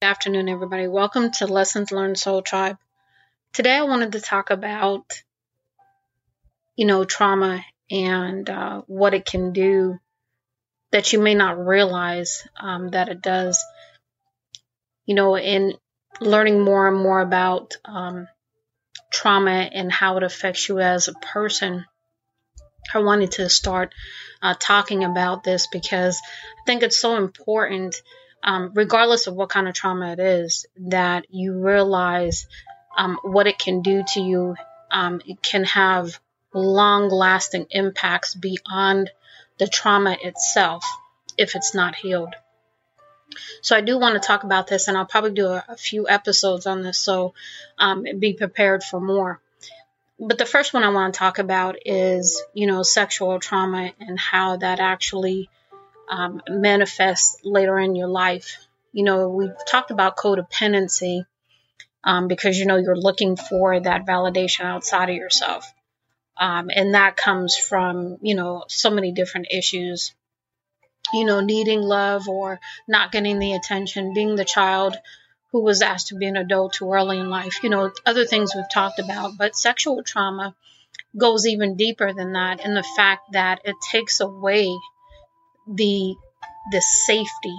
Good afternoon, everybody. Welcome to Lessons Learned Soul Tribe. Today, I wanted to talk about, you know, trauma and uh, what it can do that you may not realize um, that it does. You know, in learning more and more about um, trauma and how it affects you as a person, I wanted to start uh, talking about this because I think it's so important um, regardless of what kind of trauma it is, that you realize um, what it can do to you. Um, it can have long lasting impacts beyond the trauma itself if it's not healed. So I do want to talk about this, and I'll probably do a, a few episodes on this, so um, be prepared for more. But the first one I want to talk about is, you know, sexual trauma and how that actually um, manifest later in your life. You know, we've talked about codependency um, because you know you're looking for that validation outside of yourself. Um, and that comes from, you know, so many different issues. You know, needing love or not getting the attention, being the child who was asked to be an adult too early in life, you know, other things we've talked about. But sexual trauma goes even deeper than that in the fact that it takes away the the safety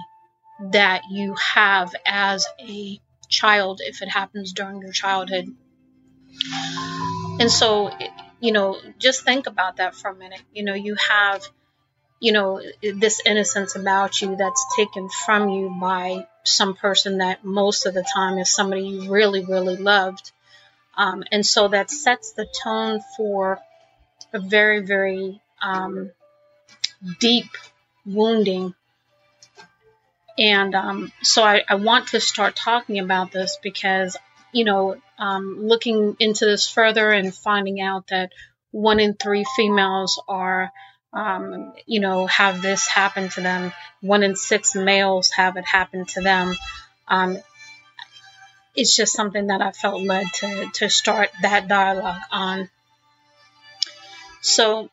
that you have as a child if it happens during your childhood. And so, you know, just think about that for a minute. You know, you have, you know, this innocence about you that's taken from you by some person that most of the time is somebody you really, really loved. Um, and so that sets the tone for a very, very um, deep wounding. And um, so I, I, want to start talking about this because, you know, um, looking into this further and finding out that one in three females are, um, you know, have this happen to them. One in six males have it happen to them. Um, it's just something that I felt led to, to start that dialogue on. So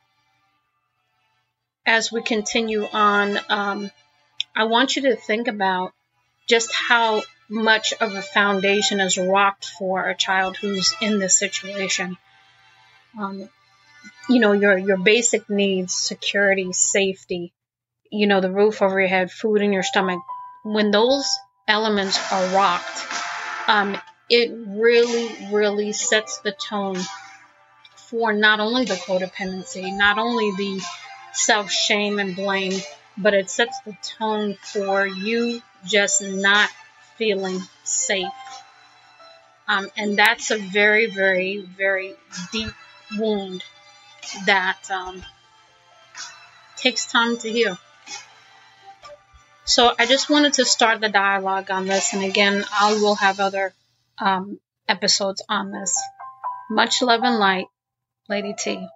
as we continue on, um, I want you to think about just how much of a foundation is rocked for a child who's in this situation. Um, you know, your your basic needs, security, safety, you know, the roof over your head, food in your stomach. When those elements are rocked, um, it really, really sets the tone for not only the codependency, not only the self shame and blame, but it sets the tone for you just not feeling safe. Um, and that's a very, very, very deep wound that um, takes time to heal. So I just wanted to start the dialogue on this, and again, I will have other um, episodes on this. Much love and light, Lady T.